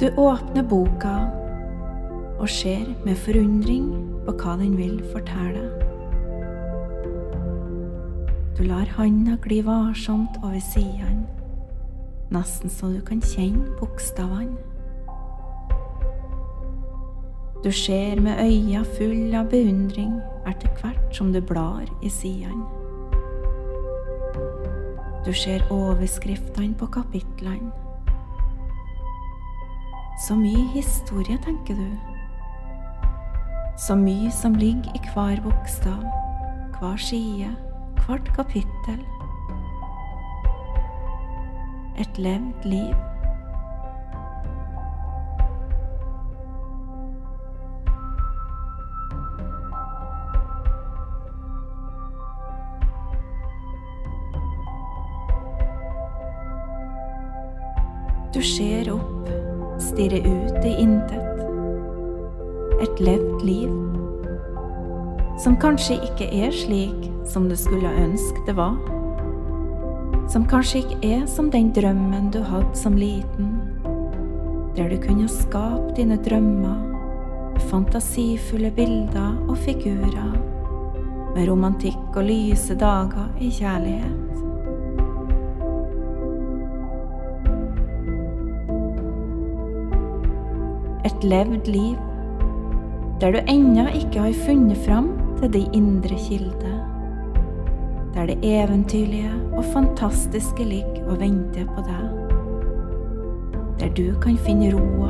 Du åpner boka og ser med forundring på hva den vil fortelle. Du lar handa gli varsomt over sidene, nesten så du kan kjenne bokstavene. Du ser med øya full av beundring etter hvert som du blar i sidene. Du ser overskriftene på kapitlene. Så mye historie, tenker du. Så mye som ligger i hver bokstav, hver side, hvert kapittel. Et levd liv. Du ser opp, stirrer ut i intet. Et levd liv. Som kanskje ikke er slik som du skulle ønske det var. Som kanskje ikke er som den drømmen du hadde som liten, der du kunne skape dine drømmer med fantasifulle bilder og figurer, med romantikk og lyse dager i kjærlighet. Et levd liv der du ennå ikke har funnet fram til de indre kilder. Der det eventyrlige og fantastiske ligger og venter på deg. Der du kan finne roa,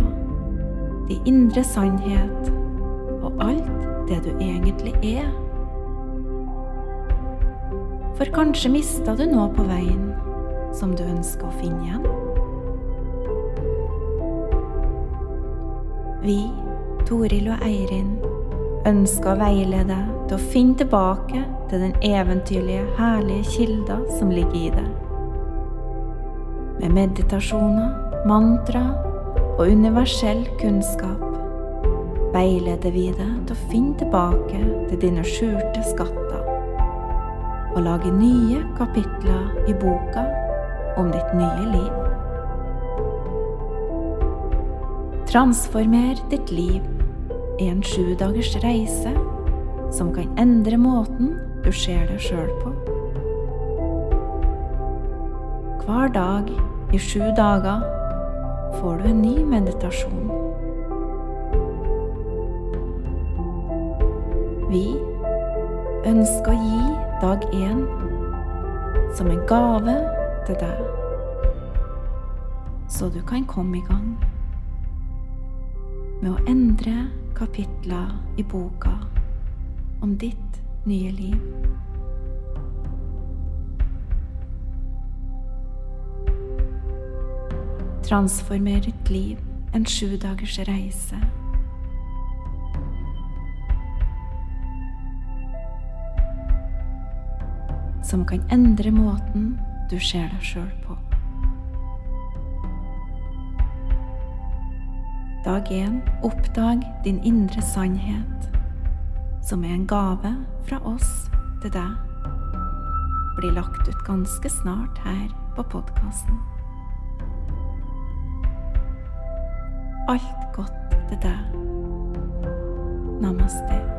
de indre sannhet og alt det du egentlig er. For kanskje mista du noe på veien som du ønsker å finne igjen? Vi, Toril og Eirin, ønsker å veilede deg til å finne tilbake til den eventyrlige, herlige kilda som ligger i deg. Med meditasjoner, mantra og universell kunnskap veileder vi deg til å finne tilbake til dine skjulte skatter og lage nye kapitler i boka om ditt nye liv. Transformer ditt liv i en sju dagers reise som kan endre måten du ser deg sjøl på. Hver dag i sju dager får du en ny meditasjon. Vi ønsker å gi dag én som en gave til deg, så du kan komme i gang med å endre kapitler i boka om ditt nye liv. Transformer ditt liv en sju dagers reise. Som kan endre måten du ser deg sjøl på. Dag én oppdag din indre sannhet, som er en gave fra oss til deg. Blir lagt ut ganske snart her på podkasten. Alt godt til deg. Namaste.